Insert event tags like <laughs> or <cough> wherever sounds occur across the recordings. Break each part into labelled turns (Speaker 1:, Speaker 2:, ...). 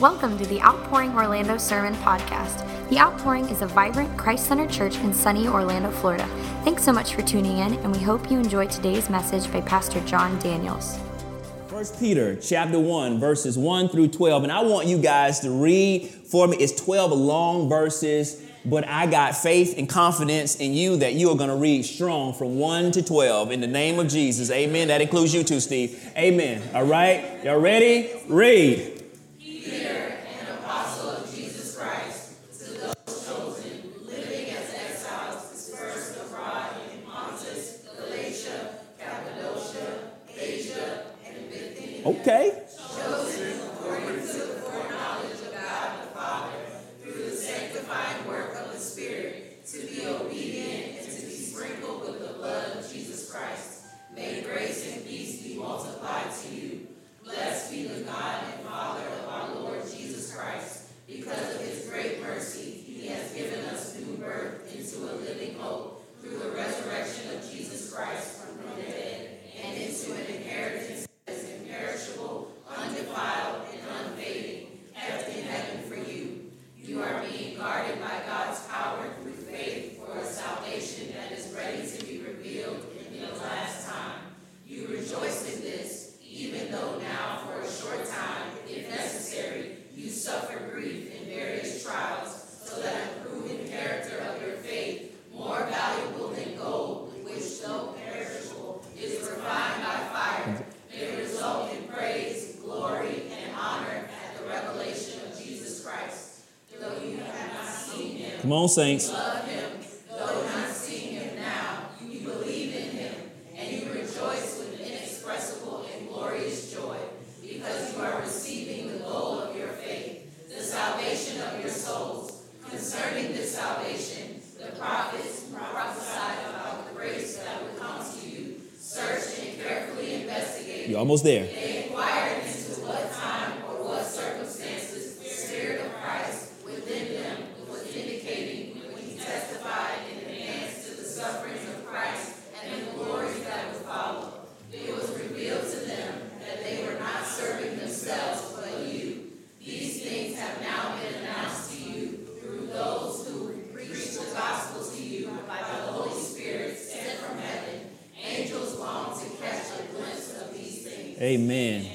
Speaker 1: Welcome to the Outpouring Orlando Sermon Podcast. The Outpouring is a vibrant, Christ centered church in sunny Orlando, Florida. Thanks so much for tuning in, and we hope you enjoy today's message by Pastor John Daniels.
Speaker 2: First Peter chapter 1, verses 1 through 12. And I want you guys to read for me. It's 12 long verses, but I got faith and confidence in you that you are going to read strong from 1 to 12 in the name of Jesus. Amen. That includes you too, Steve. Amen. All right. Y'all ready? Read. Okay. Come on, saints.
Speaker 3: Concerning this salvation, the prophets prophesied about the grace that would come to you. Search and carefully investigate.
Speaker 2: You're almost there.
Speaker 3: They inquired into what time or what circumstances the Spirit of Christ within them was indicating when he testified in advance to the sufferings of Christ and the glories that would follow. It was revealed to them that they were not serving themselves but you. These things have now been announced to you through those who preach the gospel to you by the Holy Spirit sent from heaven. Angels long to catch a glimpse of these things.
Speaker 2: Amen.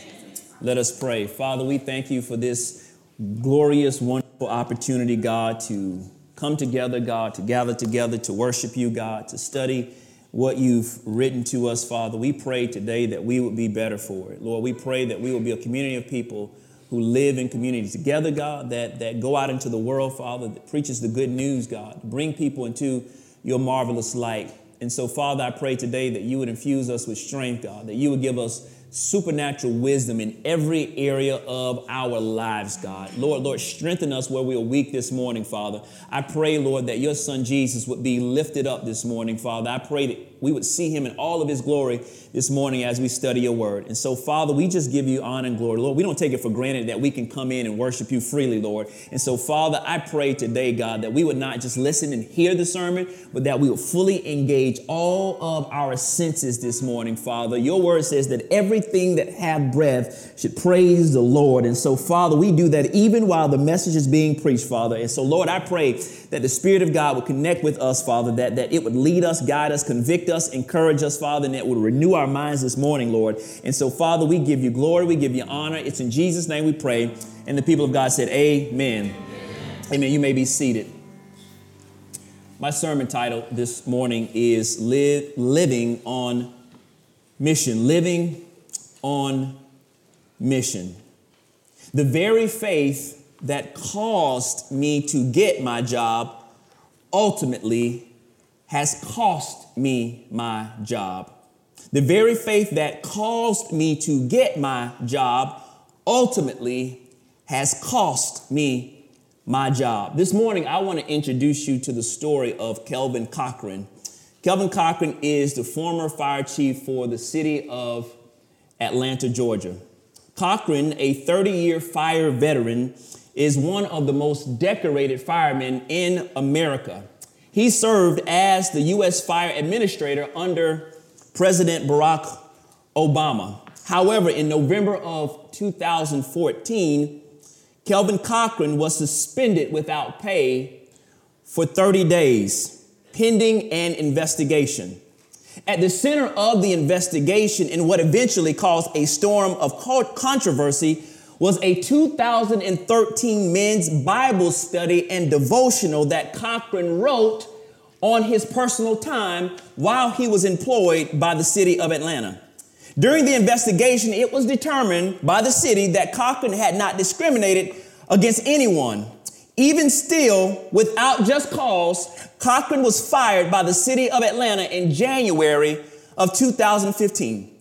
Speaker 2: Let us pray. Father, we thank you for this glorious, wonderful opportunity, God, to come together, God, to gather together, to worship you, God, to study what you've written to us, Father. We pray today that we would be better for it. Lord, we pray that we will be a community of people who live in community together, God, that, that go out into the world, Father, that preaches the good news, God, bring people into your marvelous light. And so, Father, I pray today that you would infuse us with strength, God, that you would give us supernatural wisdom in every area of our lives, God. Lord, Lord, strengthen us where we are weak this morning, Father. I pray, Lord, that your son Jesus would be lifted up this morning, Father. I pray that we would see him in all of his glory this morning as we study your word. And so, Father, we just give you honor and glory. Lord, we don't take it for granted that we can come in and worship you freely, Lord. And so, Father, I pray today, God, that we would not just listen and hear the sermon, but that we would fully engage all of our senses this morning, Father. Your word says that everything that have breath should praise the Lord. And so, Father, we do that even while the message is being preached, Father. And so, Lord, I pray that the Spirit of God would connect with us, Father, that, that it would lead us, guide us, convict us, encourage us, Father, and that would renew our minds this morning, Lord. And so, Father, we give you glory, we give you honor. It's in Jesus' name we pray. And the people of God said, Amen. Amen. Amen. You may be seated. My sermon title this morning is Living on Mission. Living on Mission. The very faith that caused me to get my job ultimately has cost me my job. The very faith that caused me to get my job ultimately has cost me my job. This morning, I want to introduce you to the story of Kelvin Cochran. Kelvin Cochran is the former fire chief for the city of Atlanta, Georgia. Cochran, a 30 year fire veteran, is one of the most decorated firemen in America. He served as the U.S. Fire Administrator under President Barack Obama. However, in November of 2014, Kelvin Cochran was suspended without pay for 30 days, pending an investigation. At the center of the investigation, and what eventually caused a storm of controversy, was a 2013 men's Bible study and devotional that Cochran wrote on his personal time while he was employed by the city of Atlanta. During the investigation, it was determined by the city that Cochran had not discriminated against anyone. Even still, without just cause, Cochran was fired by the city of Atlanta in January of 2015.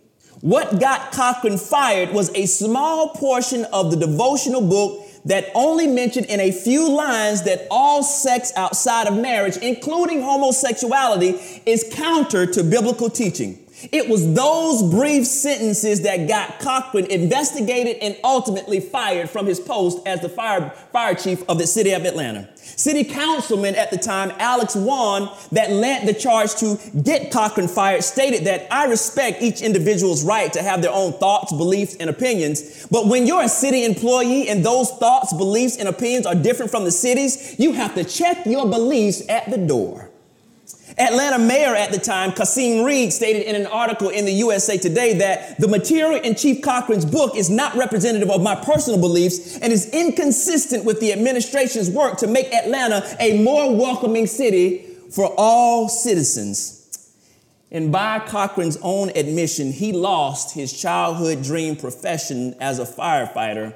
Speaker 2: What got Cochran fired was a small portion of the devotional book that only mentioned in a few lines that all sex outside of marriage, including homosexuality, is counter to biblical teaching. It was those brief sentences that got Cochran investigated and ultimately fired from his post as the fire, fire chief of the city of Atlanta. City councilman at the time, Alex Wan, that led the charge to get Cochran fired, stated that I respect each individual's right to have their own thoughts, beliefs, and opinions. But when you're a city employee and those thoughts, beliefs, and opinions are different from the city's, you have to check your beliefs at the door. Atlanta mayor at the time, Kasim Reed, stated in an article in the USA Today that the material in Chief Cochran's book is not representative of my personal beliefs and is inconsistent with the administration's work to make Atlanta a more welcoming city for all citizens. And by Cochran's own admission, he lost his childhood dream profession as a firefighter,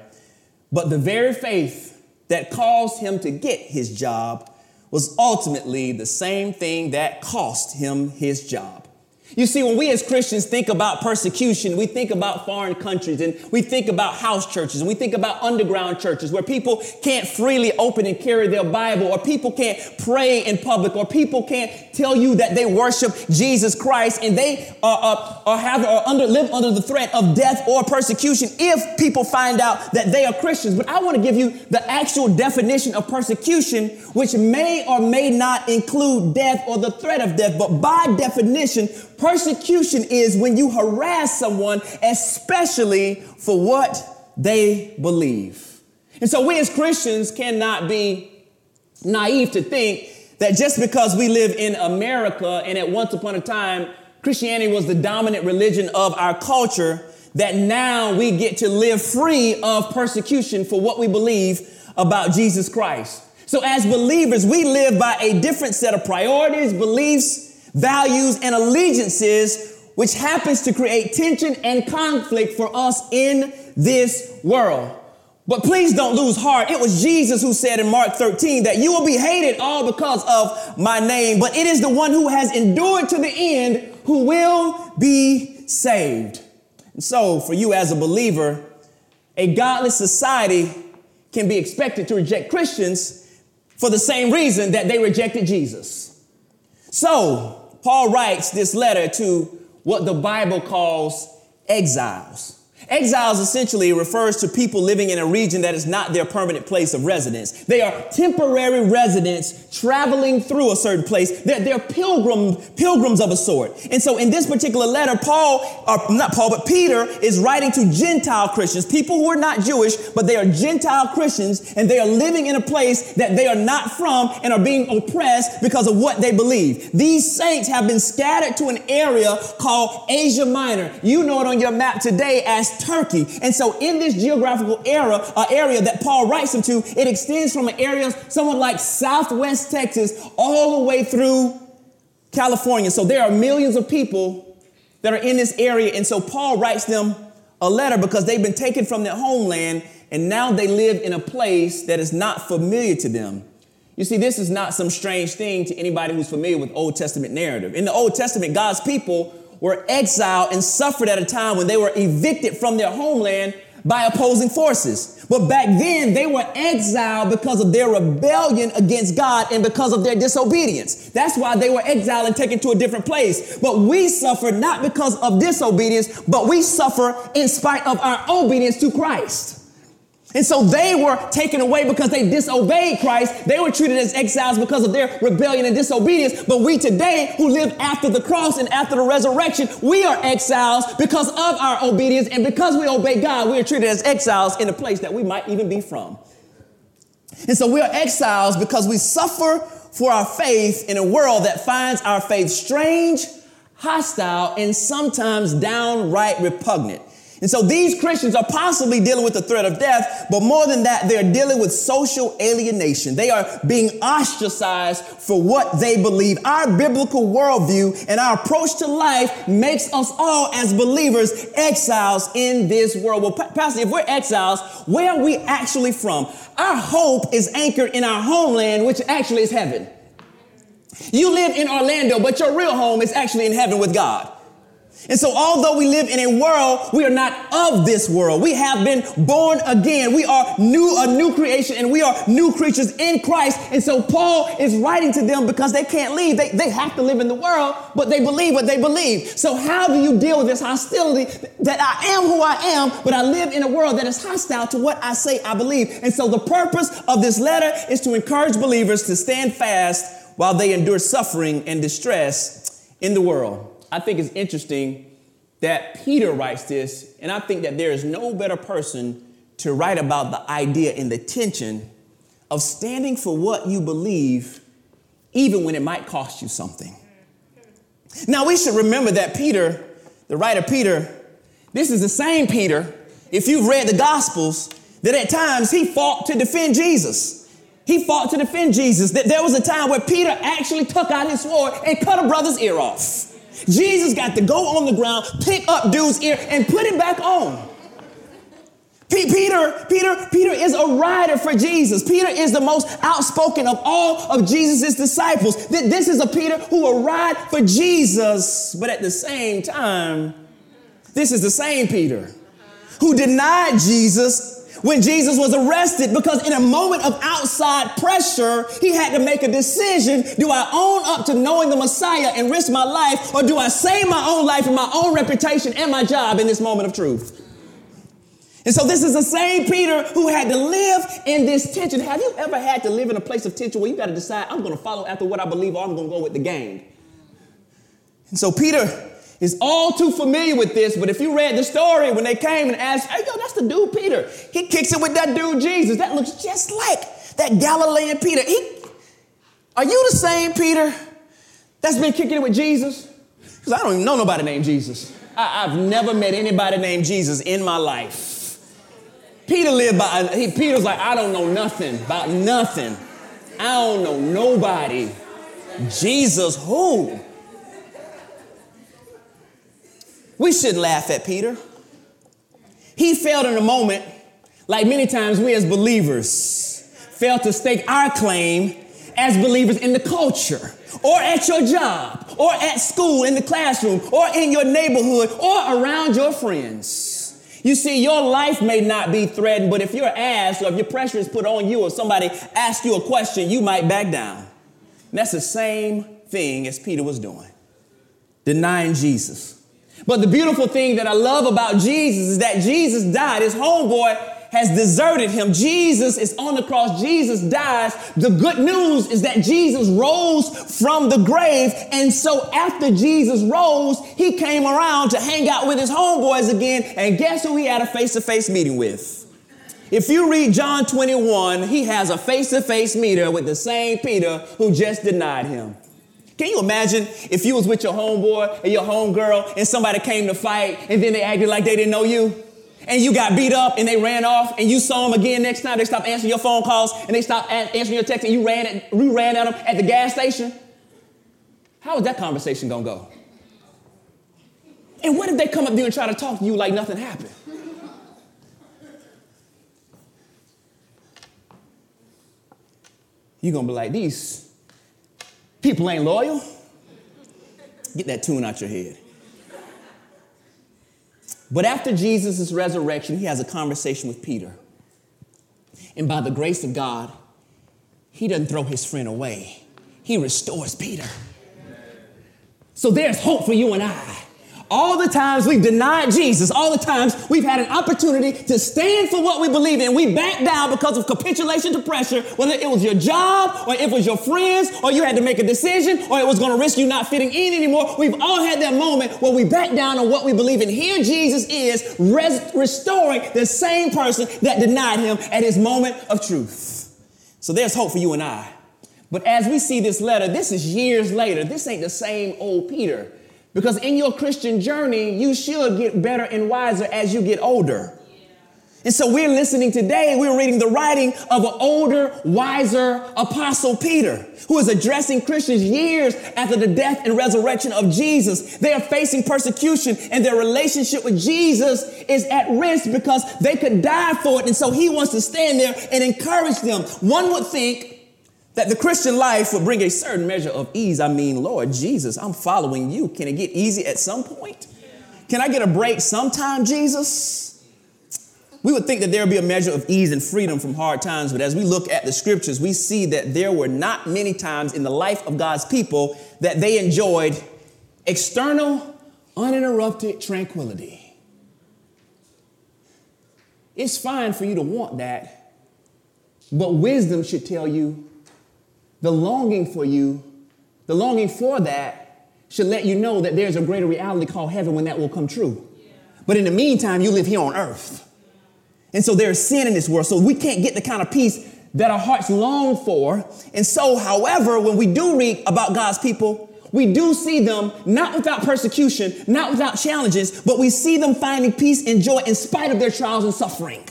Speaker 2: but the very faith that caused him to get his job was ultimately the same thing that cost him his job. You see, when we as Christians think about persecution, we think about foreign countries and we think about house churches and we think about underground churches where people can't freely open and carry their Bible or people can't pray in public or people can't tell you that they worship Jesus Christ and they are, are, are have or under, live under the threat of death or persecution if people find out that they are Christians. But I want to give you the actual definition of persecution, which may or may not include death or the threat of death, but by definition, Persecution is when you harass someone, especially for what they believe. And so we as Christians cannot be naive to think that just because we live in America and at once upon a time Christianity was the dominant religion of our culture, that now we get to live free of persecution for what we believe about Jesus Christ. So as believers, we live by a different set of priorities, beliefs, values, and allegiances, which happens to create tension and conflict for us in this world. But please don't lose heart. It was Jesus who said in Mark 13 that you will be hated all because of my name, but it is the one who has endured to the end who will be saved. And so, for you as a believer, a godless society can be expected to reject Christians for the same reason that they rejected Jesus. So, Paul writes this letter to what the Bible calls exiles. Exiles essentially refers to people living in a region that is not their permanent place of residence. They are temporary residents traveling through a certain place. They're, they're pilgrim, pilgrims of a sort. And so in this particular letter, Paul, or not Paul, but Peter is writing to Gentile Christians, people who are not Jewish, but they are Gentile Christians, and they are living in a place that they are not from and are being oppressed because of what they believe. These saints have been scattered to an area called Asia Minor. You know it on your map today as Turkey. And so in this geographical era, uh, area that Paul writes them to, it extends from an area somewhat like Southwest Texas all the way through California. So there are millions of people that are in this area. And so Paul writes them a letter because they've been taken from their homeland and now they live in a place that is not familiar to them. You see, this is not some strange thing to anybody who's familiar with Old Testament narrative. In the Old Testament, God's people were exiled and suffered at a time when they were evicted from their homeland by opposing forces. But back then, they were exiled because of their rebellion against God and because of their disobedience. That's why they were exiled and taken to a different place. But we suffer not because of disobedience, but we suffer in spite of our obedience to Christ. And so they were taken away because they disobeyed Christ. They were treated as exiles because of their rebellion and disobedience. But we today, who live after the cross and after the resurrection, we are exiles because of our obedience. And because we obey God, we are treated as exiles in a place that we might even be from. And so we are exiles because we suffer for our faith in a world that finds our faith strange, hostile, and sometimes downright repugnant. And so these Christians are possibly dealing with the threat of death, but more than that, they're dealing with social alienation. They are being ostracized for what they believe. Our biblical worldview and our approach to life makes us all, as believers, exiles in this world. Well, Pastor, if we're exiles, where are we actually from? Our hope is anchored in our homeland, which actually is heaven. You live in Orlando, but your real home is actually in heaven with God. And so, although we live in a world, we are not of this world. We have been born again. We are new, a new creation, and we are new creatures in Christ. And so, Paul is writing to them because they can't leave. They, they have to live in the world, but they believe what they believe. So, how do you deal with this hostility that I am who I am, but I live in a world that is hostile to what I say I believe? And so, the purpose of this letter is to encourage believers to stand fast while they endure suffering and distress in the world. I think it's interesting that Peter writes this, and I think that there is no better person to write about the idea and the tension of standing for what you believe, even when it might cost you something. Now, we should remember that Peter, the writer Peter, this is the same Peter, if you've read the Gospels, that at times he fought to defend Jesus. He fought to defend Jesus. That there was a time where Peter actually took out his sword and cut a brother's ear off. Jesus got to go on the ground, pick up dude's ear, and put it back on. Peter, Peter, Peter is a rider for Jesus. Peter is the most outspoken of all of Jesus' disciples. This is a Peter who will ride for Jesus, but at the same time, this is the same Peter who denied Jesus when Jesus was arrested because in a moment of outside pressure, he had to make a decision. Do I own up to knowing the Messiah and risk my life, or do I save my own life and my own reputation and my job in this moment of truth? And so this is the same Peter who had to live in this tension. Have you ever had to live in a place of tension where you got to decide, I'm going to follow after what I believe or I'm going to go with the gang? And so Peter is all too familiar with this, but if you read the story when they came and asked, hey, yo, that's the dude Peter. He kicks it with that dude Jesus. That looks just like that Galilean Peter. He, are you the same Peter that's been kicking it with Jesus? Because I don't even know nobody named Jesus. I, have never met anybody named Jesus in my life. Peter lived by, he, Peter's like, I don't know nothing about nothing. I don't know nobody. Jesus, who? We shouldn't laugh at Peter. He failed in a moment, like many times we as believers fail to stake our claim as believers in the culture, or at your job, or at school, in the classroom, or in your neighborhood, or around your friends. You see, your life may not be threatened, but if you're asked, or if your pressure is put on you, or somebody asks you a question, you might back down. And that's the same thing as Peter was doing, denying Jesus. But the beautiful thing that I love about Jesus is that Jesus died. His homeboy has deserted him. Jesus is on the cross. Jesus dies. The good news is that Jesus rose from the grave. And so after Jesus rose, he came around to hang out with his homeboys again. And guess who he had a face to face meeting with? If you read John 21, he has a face to face meeting with the same Peter who just denied him. Can you imagine if you was with your homeboy and your homegirl and somebody came to fight and then they acted like they didn't know you? And you got beat up and they ran off and you saw them again next time. They stopped answering your phone calls and they stopped answering your text and you ran at, you ran at them at the gas station. How is that conversation gonna go? And what if they come up there and try to talk to you like nothing happened? You're gonna be like, these People ain't loyal. Get that tune out your head. But after Jesus' resurrection, he has a conversation with Peter. And by the grace of God, he doesn't throw his friend away, he restores Peter. So there's hope for you and I. All the times we've denied Jesus, all the times we've had an opportunity to stand for what we believe in, we back down because of capitulation to pressure, whether it was your job or it was your friends or you had to make a decision or it was going to risk you not fitting in anymore. We've all had that moment where we back down on what we believe in. Here Jesus is res- restoring the same person that denied him at his moment of truth. So there's hope for you and I. But as we see this letter, this is years later. This ain't the same old Peter. Because in your Christian journey, you should get better and wiser as you get older. And so we're listening today, we're reading the writing of an older, wiser apostle Peter, who is addressing Christians years after the death and resurrection of Jesus. They are facing persecution and their relationship with Jesus is at risk because they could die for it. And so he wants to stand there and encourage them. One would think that the Christian life would bring a certain measure of ease. I mean, Lord Jesus, I'm following you. Can it get easy at some point? Can I get a break sometime, Jesus? We would think that there would be a measure of ease and freedom from hard times, but as we look at the scriptures, we see that there were not many times in the life of God's people that they enjoyed external, uninterrupted tranquility. It's fine for you to want that, but wisdom should tell you the longing for you, the longing for that should let you know that there's a greater reality called heaven when that will come true. But in the meantime, you live here on earth. And so there's sin in this world. So we can't get the kind of peace that our hearts long for. And so, however, when we do read about God's people, we do see them not without persecution, not without challenges, but we see them finding peace and joy in spite of their trials and suffering.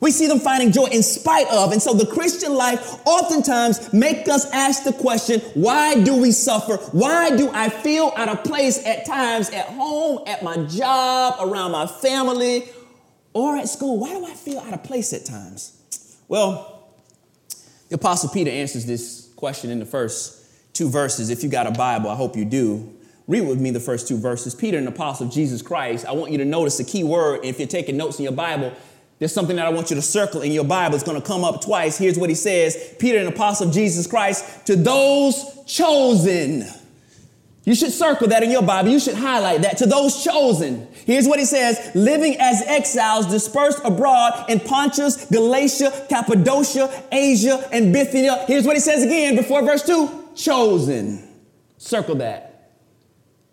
Speaker 2: We see them finding joy in spite of. And so the Christian life oftentimes make us ask the question, why do we suffer? Why do I feel out of place at times at home, at my job, around my family, or at school? Why do I feel out of place at times? Well, the Apostle Peter answers this question in the first two verses. If you got a Bible, I hope you do. Read with me the first two verses. Peter, an apostle of Jesus Christ. I want you to notice the key word. If you're taking notes in your Bible, there's something that I want you to circle in your Bible. It's going to come up twice. Here's what he says Peter, an apostle of Jesus Christ, to those chosen. You should circle that in your Bible. You should highlight that to those chosen. Here's what he says living as exiles dispersed abroad in Pontus, Galatia, Cappadocia, Asia, and Bithynia. Here's what he says again before verse 2 chosen. Circle that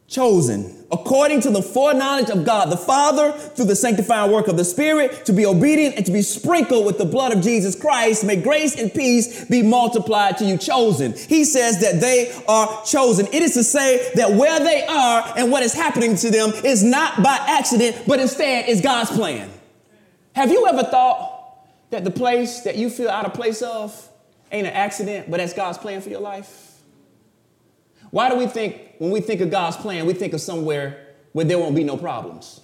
Speaker 2: chosen according to the foreknowledge of God the Father through the sanctifying work of the Spirit to be obedient and to be sprinkled with the blood of Jesus Christ. May grace and peace be multiplied to you chosen. He says that they are chosen. It is to say that where they are and what is happening to them is not by accident, but instead is God's plan. Have you ever thought that the place that you feel out of place of ain't an accident, but that's God's plan for your life? Why do we think, when we think of God's plan, we think of somewhere where there won't be no problems?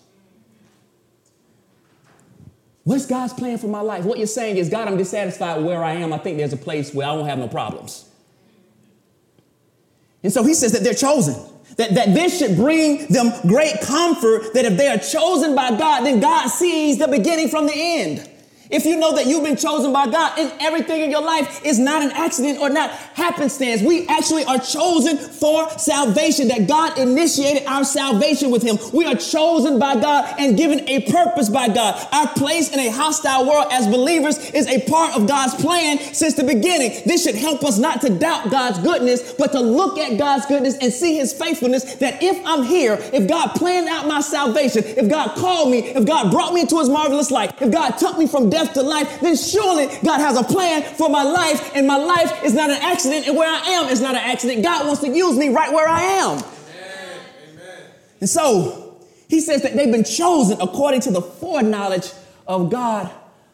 Speaker 2: What's God's plan for my life? What you're saying is, God, I'm dissatisfied where I am. I think there's a place where I won't have no problems. And so he says that they're chosen. That, that this should bring them great comfort that if they are chosen by God, then God sees the beginning from the end. If you know that you've been chosen by God and everything in your life is not an accident or not happenstance, we actually are chosen for salvation, that God initiated our salvation with Him. We are chosen by God and given a purpose by God. Our place in a hostile world as believers is a part of God's plan since the beginning. This should help us not to doubt God's goodness, but to look at God's goodness and see His faithfulness. That if I'm here, if God planned out my salvation, if God called me, if God brought me into His marvelous light, if God took me from death death to life, then surely God has a plan for my life, and my life is not an accident, and where I am is not an accident. God wants to use me right where I am. Amen. And so he says that they've been chosen according to the foreknowledge of God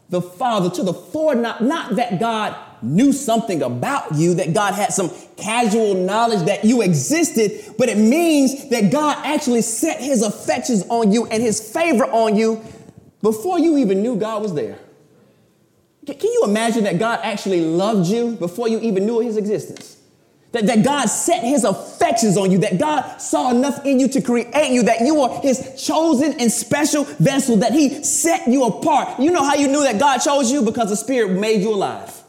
Speaker 2: the Father, to the foreknowledge, not that God knew something about you, that God had some casual knowledge that you existed, but it means that God actually set his affections on you and his favor on you before you even knew God was there. Can you imagine that God actually loved you before you even knew his existence? That, that God set his affections on you, that God saw enough in you to create you, that you are his chosen and special vessel, that he set you apart. You know how you knew that God chose you? Because the Spirit made you alive.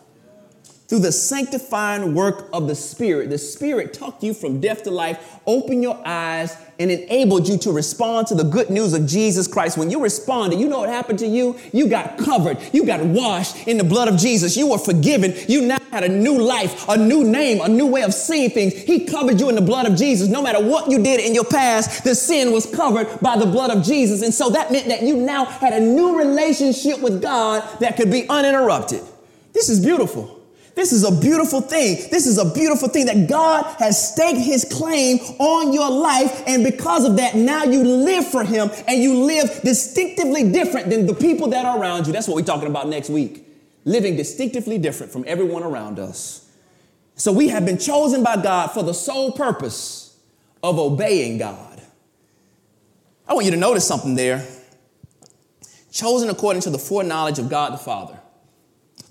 Speaker 2: Through the sanctifying work of the Spirit, the Spirit took you from death to life, opened your eyes, and enabled you to respond to the good news of Jesus Christ. When you responded, you know what happened to you? You got covered. You got washed in the blood of Jesus. You were forgiven. You now had a new life, a new name, a new way of seeing things. He covered you in the blood of Jesus. No matter what you did in your past, the sin was covered by the blood of Jesus. And so that meant that you now had a new relationship with God that could be uninterrupted. This is beautiful. This is a beautiful thing. This is a beautiful thing that God has staked his claim on your life. And because of that, now you live for him and you live distinctively different than the people that are around you. That's what we're talking about next week. Living distinctively different from everyone around us. So we have been chosen by God for the sole purpose of obeying God. I want you to notice something there. Chosen according to the foreknowledge of God the Father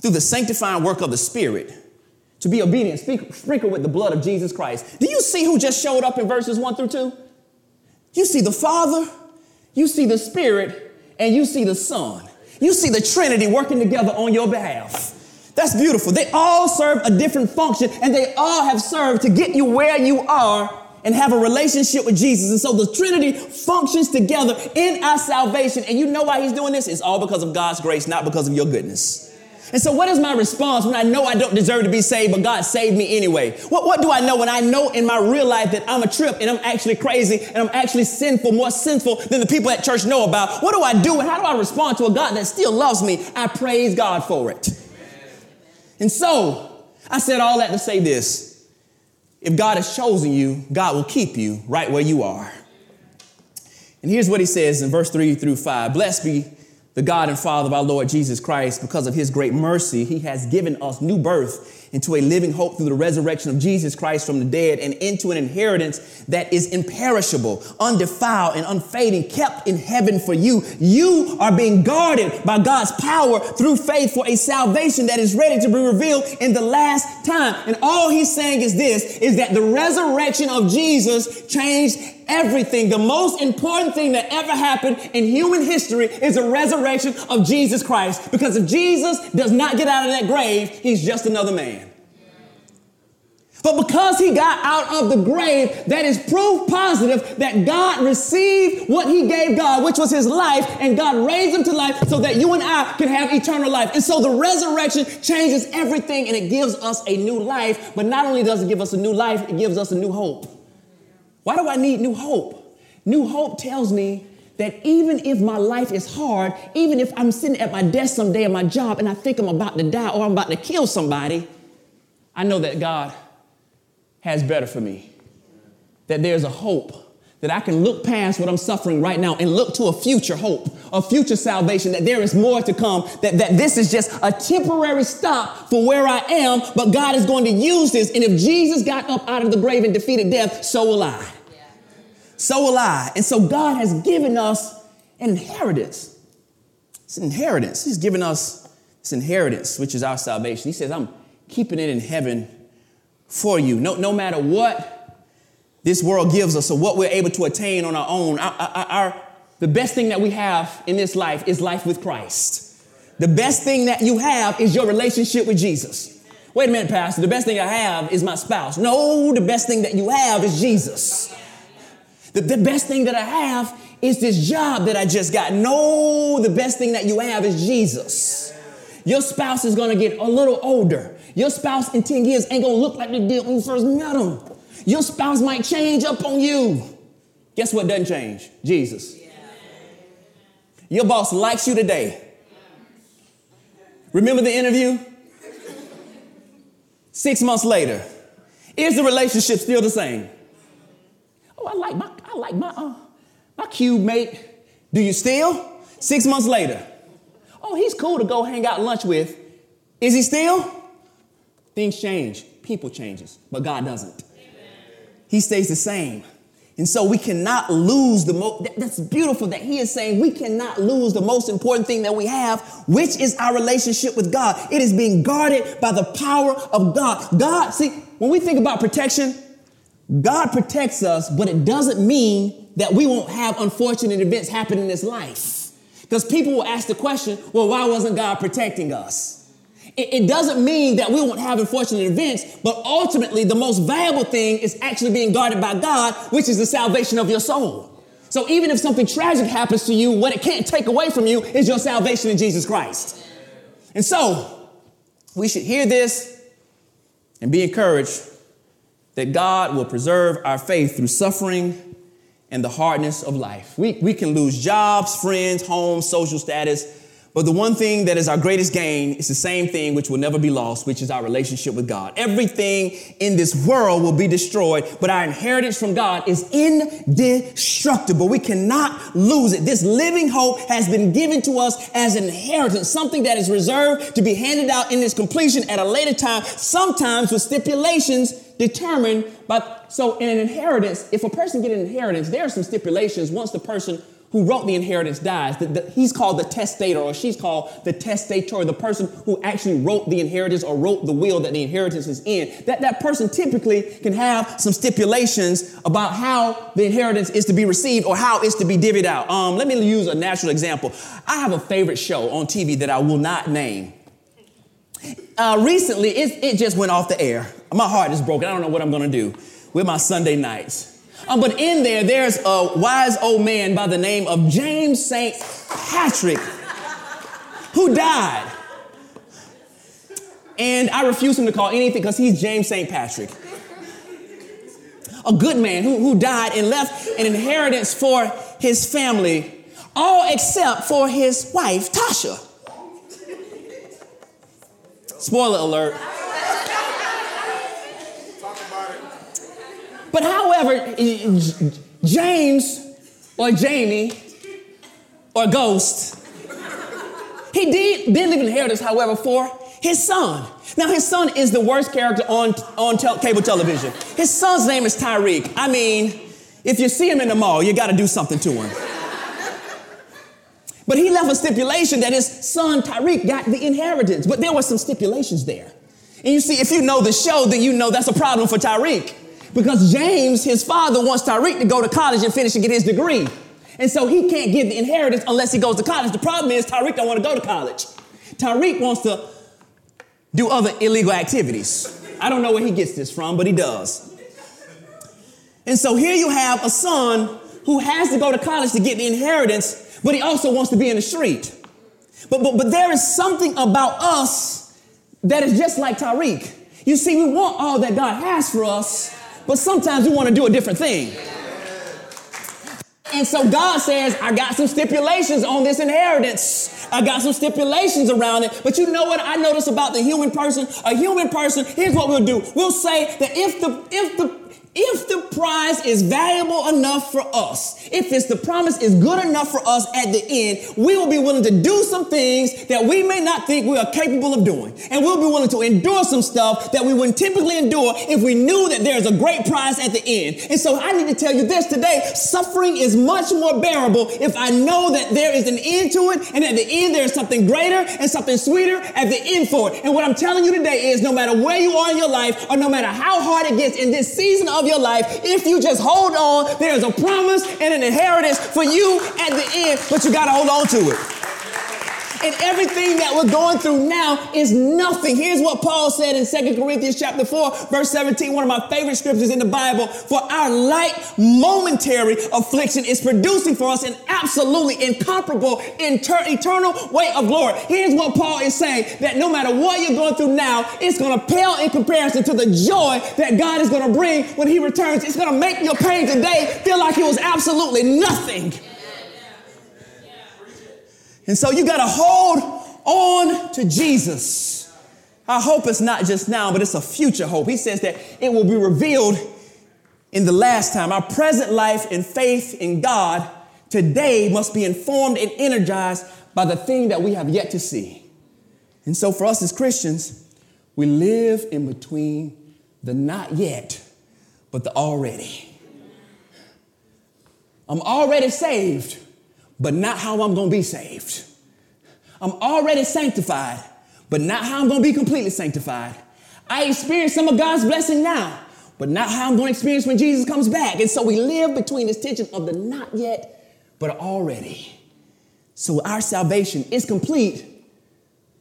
Speaker 2: through the sanctifying work of the Spirit to be obedient, sprinkled with the blood of Jesus Christ. Do you see who just showed up in verses 1 through 2? You see the Father, you see the Spirit, and you see the Son. You see the Trinity working together on your behalf. That's beautiful. They all serve a different function, and they all have served to get you where you are and have a relationship with Jesus. And so the Trinity functions together in our salvation. And you know why He's doing this? It's all because of God's grace, not because of your goodness. And so, what is my response when I know I don't deserve to be saved, but God saved me anyway? What, what do I know when I know in my real life that I'm a trip and I'm actually crazy and I'm actually sinful, more sinful than the people at church know about? What do I do and how do I respond to a God that still loves me? I praise God for it. And so, I said all that to say this. If God has chosen you, God will keep you right where you are. And here's what he says in verse 3 through 5 Blessed be the God and Father of our Lord Jesus Christ, because of his great mercy, he has given us new birth into a living hope through the resurrection of Jesus Christ from the dead and into an inheritance that is imperishable, undefiled, and unfading, kept in heaven for you. You are being guarded by God's power through faith for a salvation that is ready to be revealed in the last time. And all he's saying is this, is that the resurrection of Jesus changed everything. The most important thing that ever happened in human history is the resurrection of Jesus Christ. Because if Jesus does not get out of that grave, he's just another man. But because he got out of the grave, that is proof positive that God received what he gave God, which was his life, and God raised him to life so that you and I can have eternal life. And so the resurrection changes everything and it gives us a new life. But not only does it give us a new life, it gives us a new hope. Why do I need new hope? New hope tells me that even if my life is hard, even if I'm sitting at my desk someday at my job and I think I'm about to die or I'm about to kill somebody, I know that God has better for me. That there's a hope that I can look past what I'm suffering right now and look to a future hope, a future salvation, that there is more to come, that, that this is just a temporary stop for where I am, but God is going to use this. And if Jesus got up out of the grave and defeated death, so will I. So will I. And so God has given us an inheritance. It's an inheritance. He's given us this inheritance, which is our salvation. He says, I'm keeping it in heaven for you. No, no matter what this world gives us or what we're able to attain on our own, our, our, our, the best thing that we have in this life is life with Christ. The best thing that you have is your relationship with Jesus. Wait a minute, Pastor. The best thing I have is my spouse. No, the best thing that you have is Jesus. The, the best thing that I have is this job that I just got. No, the best thing that you have is Jesus. Your spouse is gonna get a little older. Your spouse in 10 years ain't gonna look like they did when you first met them. Your spouse might change up on you. Guess what doesn't change? Jesus. Your boss likes you today. Remember the interview? Six months later, is the relationship still the same? Oh, I like my Like my uh, my cube mate. Do you still? Six months later. Oh, he's cool to go hang out lunch with. Is he still? Things change. People changes, but God doesn't. He stays the same. And so we cannot lose the most, that's beautiful that he is saying we cannot lose the most important thing that we have, which is our relationship with God. It is being guarded by the power of God. God, see, when we think about protection, God protects us, but it doesn't mean that we won't have unfortunate events happen in this life. Because people will ask the question, well, why wasn't God protecting us? It, it doesn't mean that we won't have unfortunate events, but ultimately the most valuable thing is actually being guarded by God, which is the salvation of your soul. So even if something tragic happens to you, what it can't take away from you is your salvation in Jesus Christ. And so we should hear this and be encouraged that God will preserve our faith through suffering and the hardness of life. We, we can lose jobs, friends, homes, social status, But the one thing that is our greatest gain is the same thing which will never be lost, which is our relationship with God. Everything in this world will be destroyed, but our inheritance from God is indestructible. We cannot lose it. This living hope has been given to us as an inheritance, something that is reserved to be handed out in its completion at a later time, sometimes with stipulations determined by. So, in an inheritance, if a person get an inheritance, there are some stipulations once the person who wrote the inheritance dies. The, the, he's called the testator, or she's called the testator, the person who actually wrote the inheritance or wrote the will that the inheritance is in. That, that person typically can have some stipulations about how the inheritance is to be received or how it's to be divvied out. Um, let me use a natural example. I have a favorite show on TV that I will not name. Uh, recently, it, it just went off the air. My heart is broken. I don't know what I'm going to do with my Sunday nights. Um, but in there, there's a wise old man by the name of James St. Patrick who died. And I refuse him to call anything because he's James St. Patrick. A good man who, who died and left an inheritance for his family, all except for his wife, Tasha. Spoiler alert. But however, James or Jamie or Ghost, he did, did leave an inheritance, however, for his son. Now, his son is the worst character on, on cable television. His son's name is Tariq. I mean, if you see him in the mall, you got to do something to him. But he left a stipulation that his son Tariq got the inheritance. But there were some stipulations there. And you see, if you know the show, then you know that's a problem for Tariq. Because James, his father, wants Tariq to go to college and finish and get his degree. And so he can't give the inheritance unless he goes to college. The problem is Tariq don't want to go to college. Tariq wants to do other illegal activities. I don't know where he gets this from, but he does. And so here you have a son who has to go to college to get the inheritance, but he also wants to be in the street. But, but, but there is something about us that is just like Tariq. You see, we want all that God has for us, but sometimes we want to do a different thing. And so God says, I got some stipulations on this inheritance. I got some stipulations around it. But you know what I notice about the human person? A human person, here's what we'll do. We'll say that if the if the if the prize is valuable enough for us, if it's the promise is good enough for us at the end, we will be willing to do some things that we may not think we are capable of doing. And we'll be willing to endure some stuff that we wouldn't typically endure if we knew that there's a great prize at the end. And so I need to tell you this today. Suffering is much more bearable if I know that there is an end to it and at the end there's something greater and something sweeter at the end for it. And what I'm telling you today is no matter where you are in your life or no matter how hard it gets in this season of your life, if you just hold on, there's a promise and an inheritance for you at the end, but you got to hold on to it. And everything that we're going through now is nothing. Here's what Paul said in 2 Corinthians chapter 4, verse 17, one of my favorite scriptures in the Bible. For our light momentary affliction is producing for us an absolutely incomparable inter- eternal weight of glory. Here's what Paul is saying that no matter what you're going through now, it's going to pale in comparison to the joy that God is going to bring when he returns. It's going to make your pain today feel like it was absolutely nothing. And so you got to hold on to Jesus. Our hope is not just now, but it's a future hope. He says that it will be revealed in the last time. Our present life and faith in God today must be informed and energized by the thing that we have yet to see. And so for us as Christians, we live in between the not yet, but the already. I'm already saved but not how I'm going to be saved. I'm already sanctified, but not how I'm going to be completely sanctified. I experience some of God's blessing now, but not how I'm going to experience when Jesus comes back. And so we live between this tension of the not yet, but already. So our salvation is complete,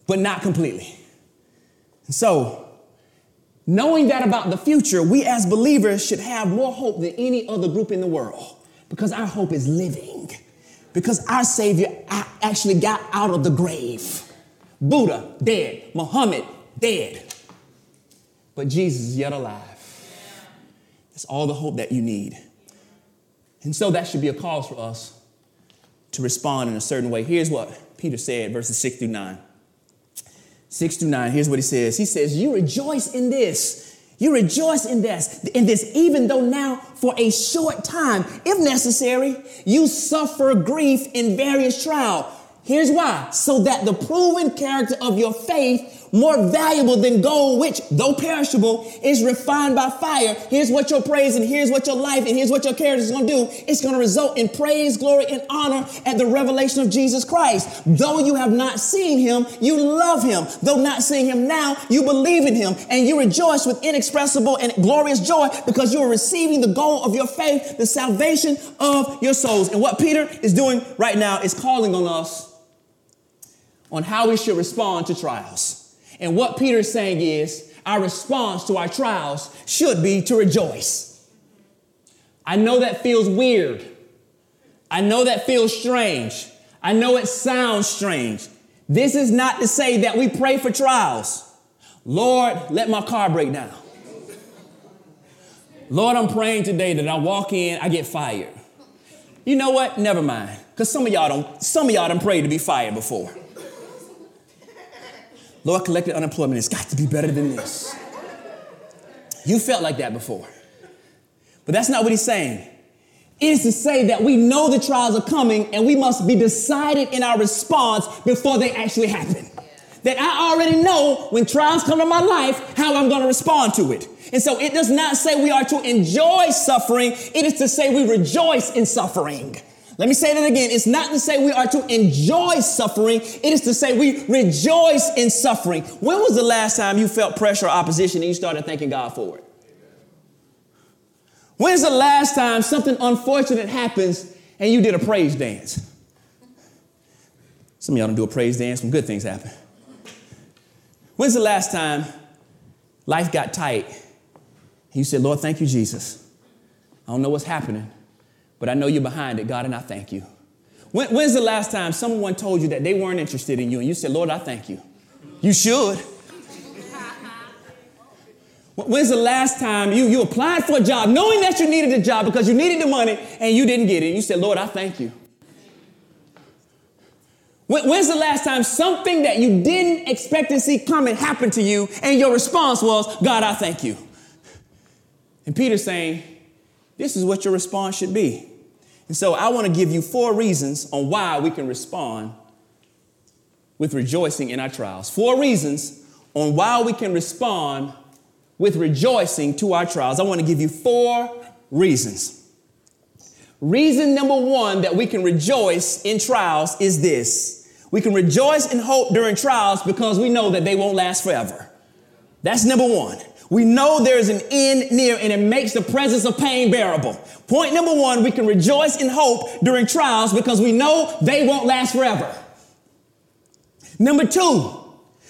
Speaker 2: but not completely. And so, knowing that about the future, we as believers should have more hope than any other group in the world because our hope is living because our Savior actually got out of the grave. Buddha, dead. Muhammad, dead. But Jesus is yet alive. That's all the hope that you need. And so that should be a cause for us to respond in a certain way. Here's what Peter said, verses 6 through 9. 6 through 9, here's what he says. He says, You rejoice in this. You rejoice in this, in this, even though now for a short time, if necessary, you suffer grief in various trials. Here's why. So that the proven character of your faith more valuable than gold, which, though perishable, is refined by fire. Here's what your praise and here's what your life and here's what your character is going to do. It's going to result in praise, glory, and honor at the revelation of Jesus Christ. Though you have not seen him, you love him. Though not seeing him now, you believe in him and you rejoice with inexpressible and glorious joy because you are receiving the goal of your faith, the salvation of your souls. And what Peter is doing right now is calling on us on how we should respond to trials. And what Peter's saying is our response to our trials should be to rejoice. I know that feels weird. I know that feels strange. I know it sounds strange. This is not to say that we pray for trials. Lord, let my car break down. Lord, I'm praying today that I walk in, I get fired. You know what? Never mind. Because some of y'all don't, some of y'all don't pray to be fired before. Lord, collected unemployment. It's got to be better than this. You felt like that before. But that's not what he's saying. It is to say that we know the trials are coming and we must be decided in our response before they actually happen. That I already know when trials come to my life how I'm going to respond to it. And so it does not say we are to enjoy suffering, it is to say we rejoice in suffering. Let me say that again. It's not to say we are to enjoy suffering. It is to say we rejoice in suffering. When was the last time you felt pressure or opposition and you started thanking God for it? When's the last time something unfortunate happens and you did a praise dance? Some of y'all don't do a praise dance when good things happen. When's the last time life got tight and you said, Lord, thank you, Jesus. I don't know what's happening, but I know you're behind it, God, and I thank you. When, when's the last time someone told you that they weren't interested in you and you said, Lord, I thank you? You should. <laughs> When's the last time you, you applied for a job knowing that you needed a job because you needed the money and you didn't get it? You said, Lord, I thank you. When, when's the last time something that you didn't expect to see coming happened to you and your response was, God, I thank you? And Peter's saying, this is what your response should be. And so I want to give you four reasons on why we can respond with rejoicing in our trials. Four reasons on why we can respond with rejoicing to our trials. I want to give you four reasons. Reason number one that we can rejoice in trials is this we can rejoice in hope during trials because we know that they won't last forever. That's number one. We know there's an end near and it makes the presence of pain bearable. Point number one, we can rejoice in hope during trials because we know they won't last forever. Number two,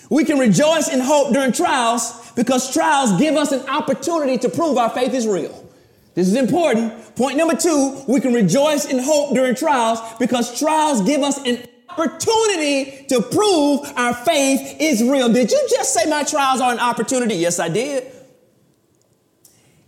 Speaker 2: we can rejoice in hope during trials because trials give us an opportunity to prove our faith is real. This is important. Point number two, we can rejoice in hope during trials because trials give us an opportunity to prove our faith is real. Did you just say my trials are an opportunity? Yes, I did.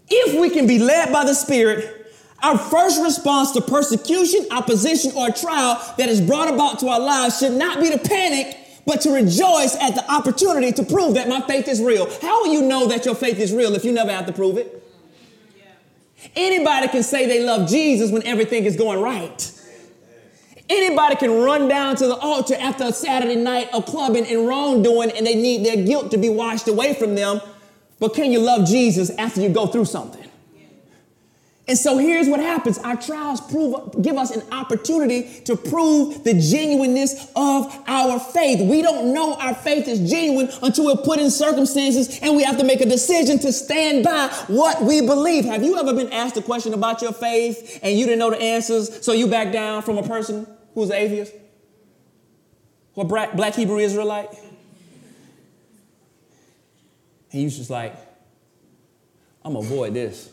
Speaker 2: If we can be led by the Spirit, our first response to persecution, opposition, or trial that is brought about to our lives should not be to panic, but to rejoice at the opportunity to prove that my faith is real. How will you know that your faith is real if you never have to prove it? Anybody can say they love Jesus when everything is going right. Anybody can run down to the altar after a Saturday night of clubbing and wrongdoing and they need their guilt to be washed away from them. But can you love Jesus after you go through something? And so here's what happens. Our trials prove, give us an opportunity to prove the genuineness of our faith. We don't know our faith is genuine until we're put in circumstances and we have to make a decision to stand by what we believe. Have you ever been asked a question about your faith and you didn't know the answers, so you back down from a person who's an atheist? Or black, black Hebrew Israelite? And you just like, I'm gonna avoid this.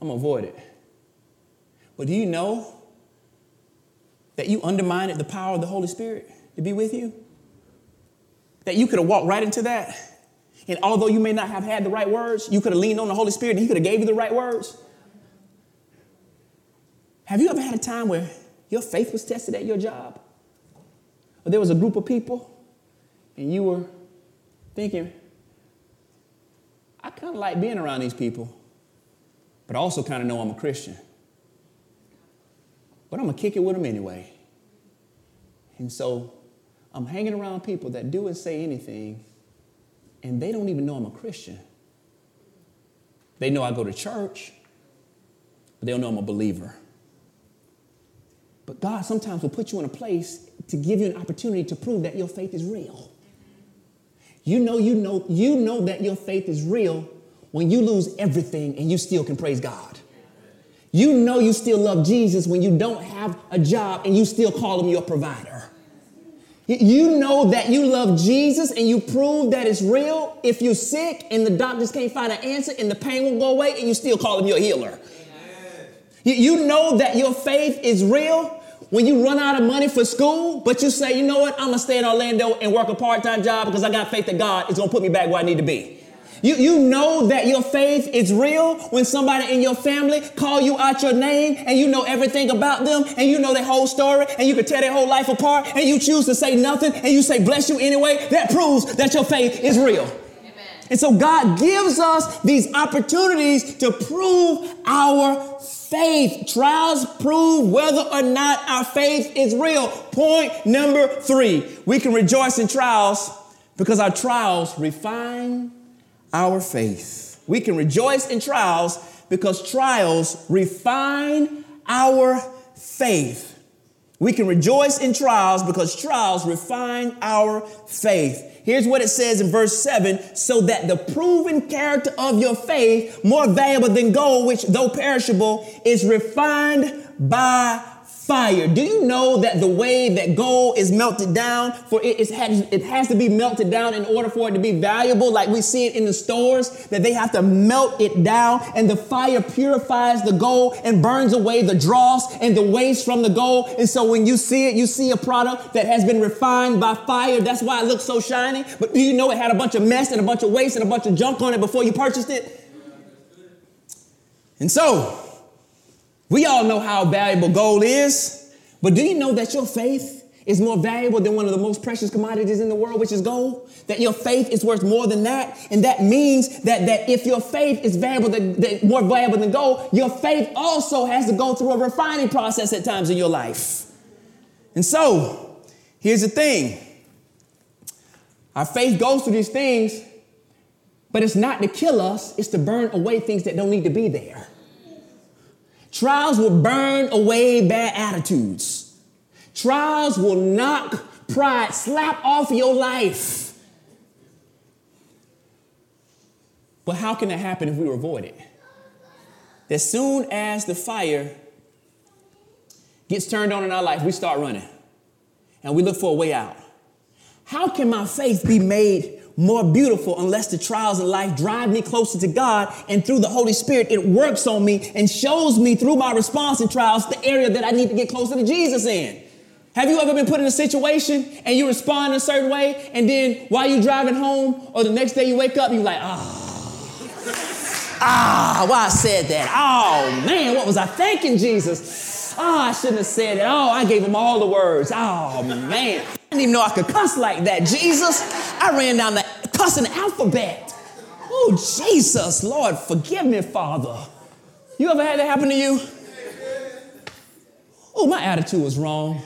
Speaker 2: I'm gonna avoid it. But do you know that you undermined the power of the Holy Spirit to be with you? That you could have walked right into that. And although you may not have had the right words, you could have leaned on the Holy Spirit and He could have gave you the right words. Have you ever had a time where your faith was tested at your job? or there was a group of people and you were thinking, I kind of like being around these people, but I also kind of know I'm a Christian. But I'm going to kick it with them anyway. And so I'm hanging around people that do and say anything, and they don't even know I'm a Christian. They know I go to church, but they don't know I'm a believer. But God sometimes will put you in a place to give you an opportunity to prove that your faith is real. You know, you know, you know that your faith is real when you lose everything and you still can praise God. You know you still love Jesus when you don't have a job and you still call him your provider. You know that you love Jesus and you prove that it's real if you're sick and the doctors can't find an answer and the pain won't go away and you still call him your healer. You know that your faith is real when you run out of money for school, but you say, you know what, I'm gonna stay in Orlando and work a part time job because I got faith that God is gonna put me back where I need to be. You, you know that your faith is real when somebody in your family call you out your name and you know everything about them and you know their whole story and you can tear their whole life apart and you choose to say nothing and you say bless you anyway. That proves that your faith is real. And so God gives us these opportunities to prove our faith. Trials prove whether or not our faith is real. Point number three we can rejoice in trials because our trials refine our faith. We can rejoice in trials because trials refine our faith. We can rejoice in trials because trials refine our faith. Here's what it says in verse 7 so that the proven character of your faith, more valuable than gold, which though perishable, is refined by fire. Do you know that the way that gold is melted down, for it, it, has, it has to be melted down in order for it to be valuable, like we see it in the stores, that they have to melt it down, and the fire purifies the gold and burns away the dross and the waste from the gold. And so when you see it, you see a product that has been refined by fire. That's why it looks so shiny. But do you know it had a bunch of mess and a bunch of waste and a bunch of junk on it before you purchased it? And so, we all know how valuable gold is, but do you know that your faith is more valuable than one of the most precious commodities in the world, which is gold? That your faith is worth more than that? And that means that, that if your faith is valuable than, more valuable than gold, your faith also has to go through a refining process at times in your life. And so, here's the thing. Our faith goes through these things, but it's not to kill us, it's to burn away things that don't need to be there. Trials will burn away bad attitudes. Trials will knock pride, slap off your life. But how can that happen if we avoid it? As soon as the fire gets turned on in our life, we start running and we look for a way out. How can my faith be made more beautiful unless the trials of life drive me closer to God and through the Holy Spirit, it works on me and shows me through my response in trials the area that I need to get closer to Jesus in. Have you ever been put in a situation and you respond in a certain way, and then while you're driving home or the next day you wake up, you're like, ah, ah, why I said that? Oh man, what was I thinking, Jesus? Oh, I shouldn't have said it. Oh, I gave him all the words. Oh man, didn't even know I could cuss like that. Jesus, I ran down the cussing alphabet. Oh, Jesus, Lord, forgive me, Father. You ever had that happen to you? Oh, my attitude was wrong.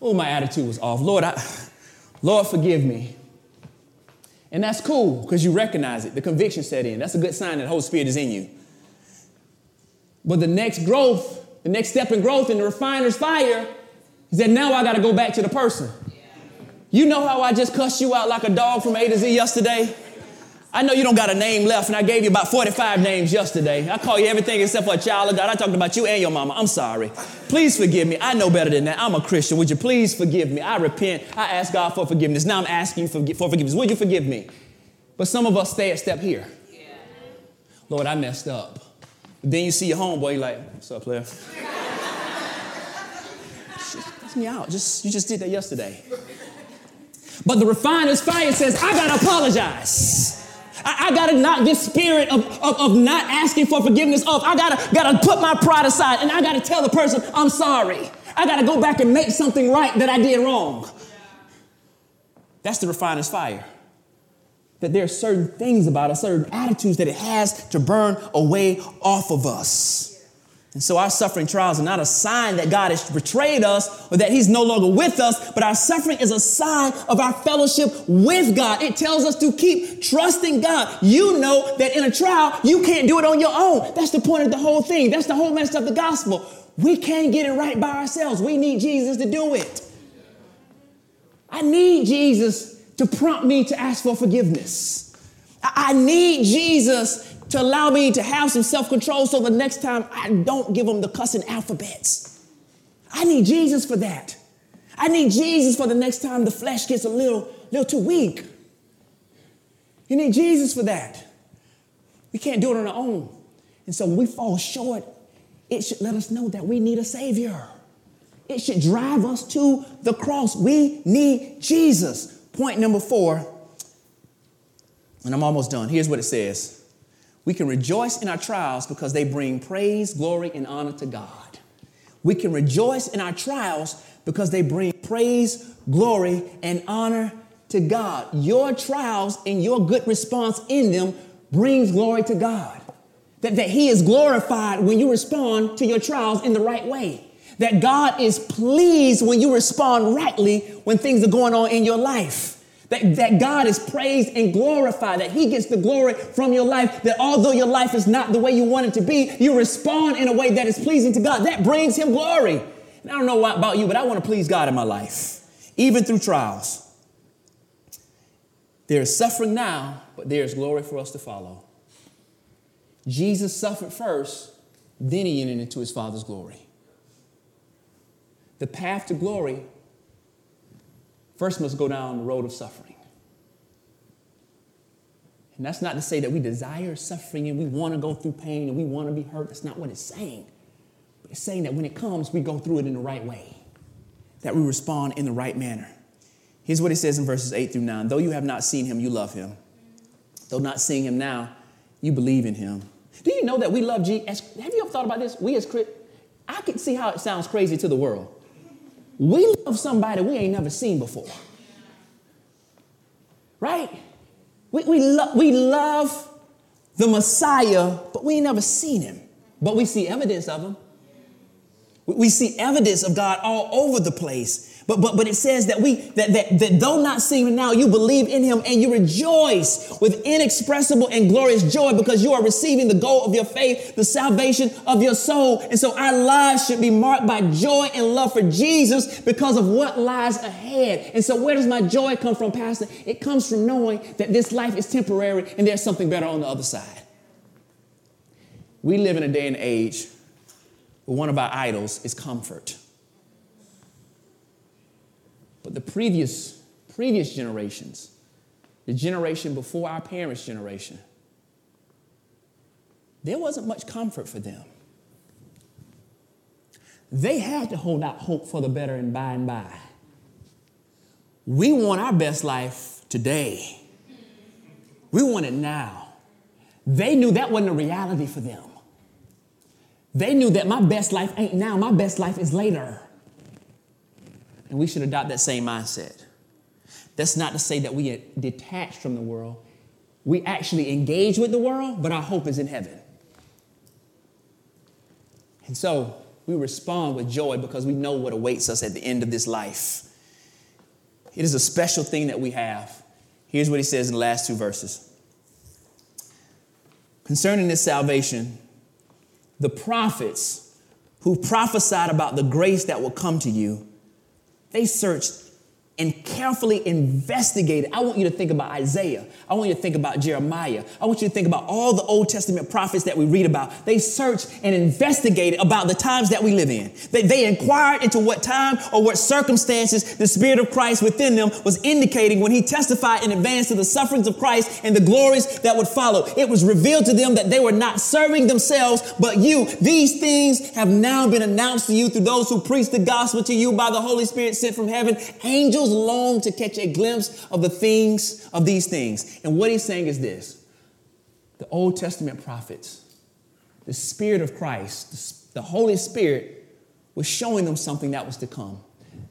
Speaker 2: Oh, my attitude was off. Lord, I, Lord, forgive me. And that's cool because you recognize it. The conviction set in. That's a good sign that the Holy Spirit is in you. But the next growth, the next step in growth in the refiner's fire is that now I got to go back to the person. You know how I just cussed you out like a dog from A to Z yesterday? I know you don't got a name left, and I gave you about 45 names yesterday. I call you everything except for a child of God. I talked about you and your mama. I'm sorry. Please forgive me. I know better than that. I'm a Christian. Would you please forgive me? I repent. I ask God for forgiveness. Now I'm asking for, for forgiveness. Would you forgive me? But some of us stay a step here. Lord, I messed up. Then you see your homeboy, you're like, what's up, player? <laughs> Just, me out. Just, you just did that yesterday. But the refiner's fire says, I gotta apologize. I, I, gotta knock this spirit of, of, of, not asking for forgiveness off. I gotta, gotta put my pride aside and I gotta tell the person, I'm sorry. I gotta go back and make something right that I did wrong. That's the refiner's fire. That there are certain things about us, certain attitudes that it has to burn away off of us. And so our suffering trials are not a sign that God has betrayed us or that He's no longer with us, but our suffering is a sign of our fellowship with God. It tells us to keep trusting God. You know that in a trial, you can't do it on your own. That's the point of the whole thing. That's the whole message of the gospel. We can't get it right by ourselves. We need Jesus to do it. I need Jesus to prompt me to ask for forgiveness. I need Jesus to allow me to have some self control so the next time I don't give them the cussing alphabets. I need Jesus for that. I need Jesus for the next time the flesh gets a little, little too weak. You need Jesus for that. We can't do it on our own. And so when we fall short, it should let us know that we need a Savior. It should drive us to the cross. We need Jesus. Point number four, and I'm almost done. Here's what it says we can rejoice in our trials because they bring praise, glory, and honor to God. We can rejoice in our trials because they bring praise, glory, and honor to God. Your trials and your good response in them brings glory to God. That, that He is glorified when you respond to your trials in the right way. That God is pleased when you respond rightly when things are going on in your life. That, that God is praised and glorified, that He gets the glory from your life, that although your life is not the way you want it to be, you respond in a way that is pleasing to God. That brings Him glory. And I don't know about you, but I want to please God in my life, even through trials. There is suffering now, but there is glory for us to follow. Jesus suffered first, then He entered into His Father's glory. The path to glory first must go down the road of suffering. And that's not to say that we desire suffering and we want to go through pain and we want to be hurt. That's not what it's saying. But it's saying that when it comes, we go through it in the right way, that we respond in the right manner. Here's what it says in verses 8 through 9 Though you have not seen him, you love him. Though not seeing him now, you believe in him. Do you know that we love Jesus? Have you ever thought about this? We as Christians, I can see how it sounds crazy to the world. We love somebody we ain't never seen before. Right? We, we, lo- we love the Messiah, but we ain't never seen him. But we see evidence of him. We, we see evidence of God all over the place. But, but, but it says that we, that, that, that though not seeing now, you believe in him and you rejoice with inexpressible and glorious joy because you are receiving the goal of your faith, the salvation of your soul. And so our lives should be marked by joy and love for Jesus because of what lies ahead. And so where does my joy come from, Pastor? It comes from knowing that this life is temporary and there's something better on the other side. We live in a day and age where one of our idols is comfort. But the previous, previous generations, the generation before our parents' generation, there wasn't much comfort for them. They had to hold out hope for the better and by and by. We want our best life today. We want it now. They knew that wasn't a reality for them. They knew that my best life ain't now, my best life is later. And we should adopt that same mindset. That's not to say that we are detached from the world. We actually engage with the world, but our hope is in heaven. And so we respond with joy because we know what awaits us at the end of this life. It is a special thing that we have. Here's what he says in the last two verses Concerning this salvation, the prophets who prophesied about the grace that will come to you they searched and carefully investigated. I want you to think about Isaiah. I want you to think about Jeremiah. I want you to think about all the Old Testament prophets that we read about. They searched and investigated about the times that we live in. They, they inquired into what time or what circumstances the Spirit of Christ within them was indicating when He testified in advance to the sufferings of Christ and the glories that would follow. It was revealed to them that they were not serving themselves, but you. These things have now been announced to you through those who preach the gospel to you by the Holy Spirit sent from heaven. Angels long to catch a glimpse of the things of these things. And what he's saying is this the Old Testament prophets, the Spirit of Christ, the Holy Spirit was showing them something that was to come.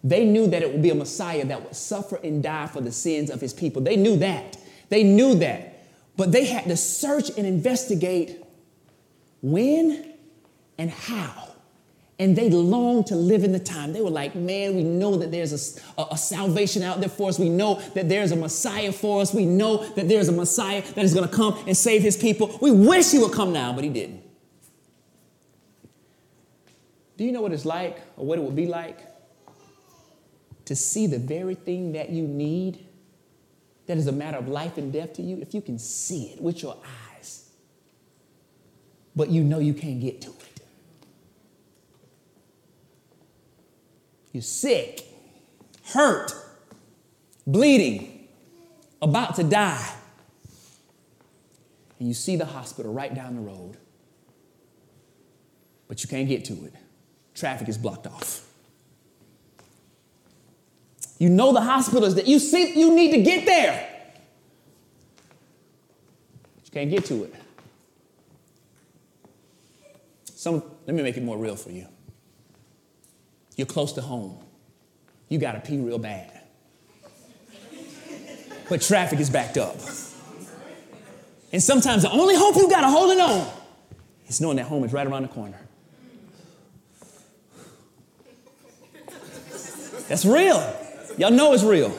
Speaker 2: They knew that it would be a Messiah that would suffer and die for the sins of his people. They knew that. They knew that. But they had to search and investigate when and how. And they longed to live in the time. They were like, man, we know that there's a, a, a, salvation out there for us. We know that there's a Messiah for us. We know that there's a Messiah that is going to come and save his people. We wish he would come now, but he didn't. Do you know what it's like or what it would be like to see the very thing that you need that is a matter of life and death to you? If you can see it with your eyes, but you know you can't get to it. You're sick, hurt, bleeding, about to die. And you see the hospital right down the road, but you can't get to it. Traffic is blocked off. You know the hospital is that you see you need to get there. But you can't get to it. Some, let me make it more real for you. You're close to home. You got to pee real bad. But traffic is backed up. And sometimes the only hope you got to hold it on is knowing that home is right around the corner. That's real. Y'all know it's real.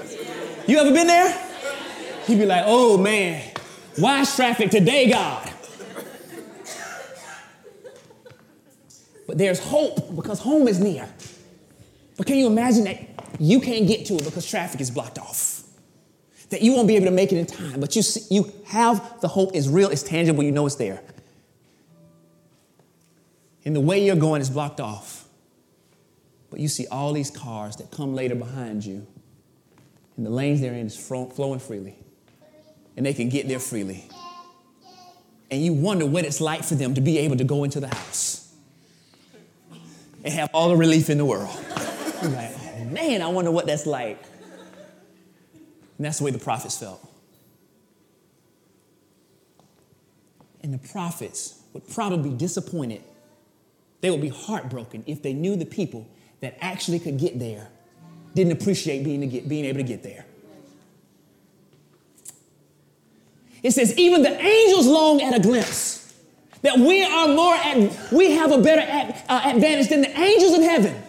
Speaker 2: You ever been there? He'd be like, oh man, why is traffic today, God? But there's hope because home is near. But can you imagine that you can't get to it because traffic is blocked off? That you won't be able to make it in time, but you, see, you have the hope is real, it's tangible, you know it's there. And the way you're going is blocked off. But you see all these cars that come later behind you, and the lanes they're in is flowing freely, and they can get there freely. And you wonder what it's like for them to be able to go into the house and have all the relief in the world. You're like, oh man, I wonder what that's like. And that's the way the prophets felt. And the prophets would probably be disappointed. They would be heartbroken if they knew the people that actually could get there didn't appreciate being, get, being able to get there. It says, even the angels long at a glimpse that we are more at, we have a better at, uh, advantage than the angels in heaven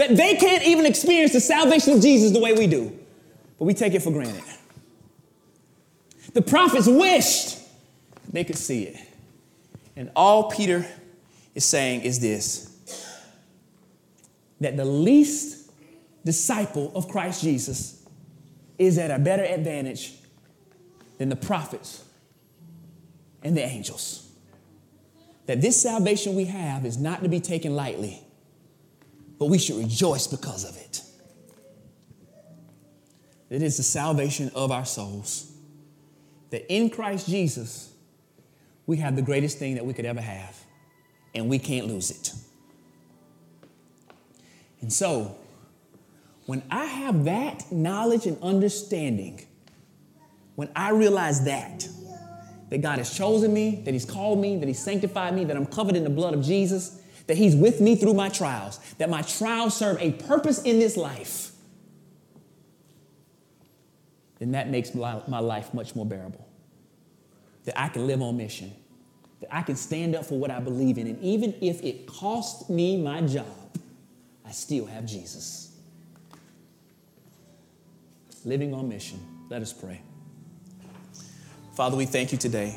Speaker 2: that they can't even experience the salvation of Jesus the way we do, but we take it for granted. The prophets wished they could see it. And all Peter is saying is this that the least disciple of Christ Jesus is at a better advantage than the prophets and the angels. That this salvation we have is not to be taken lightly but we should rejoice because of it. It is the salvation of our souls. That in Christ Jesus, we have the greatest thing that we could ever have, and we can't lose it. And so, when I have that knowledge and understanding, when I realize that, that God has chosen me, that He's called me, that He's sanctified me, that I'm covered in the blood of Jesus, that He's with me through my trials, that my trials serve a purpose in this life, then that makes my life much more bearable. That I can live on mission, that I can stand up for what I believe in, and even if it costs me my job, I still have Jesus. Living on mission. Let us pray. Father, we thank you today.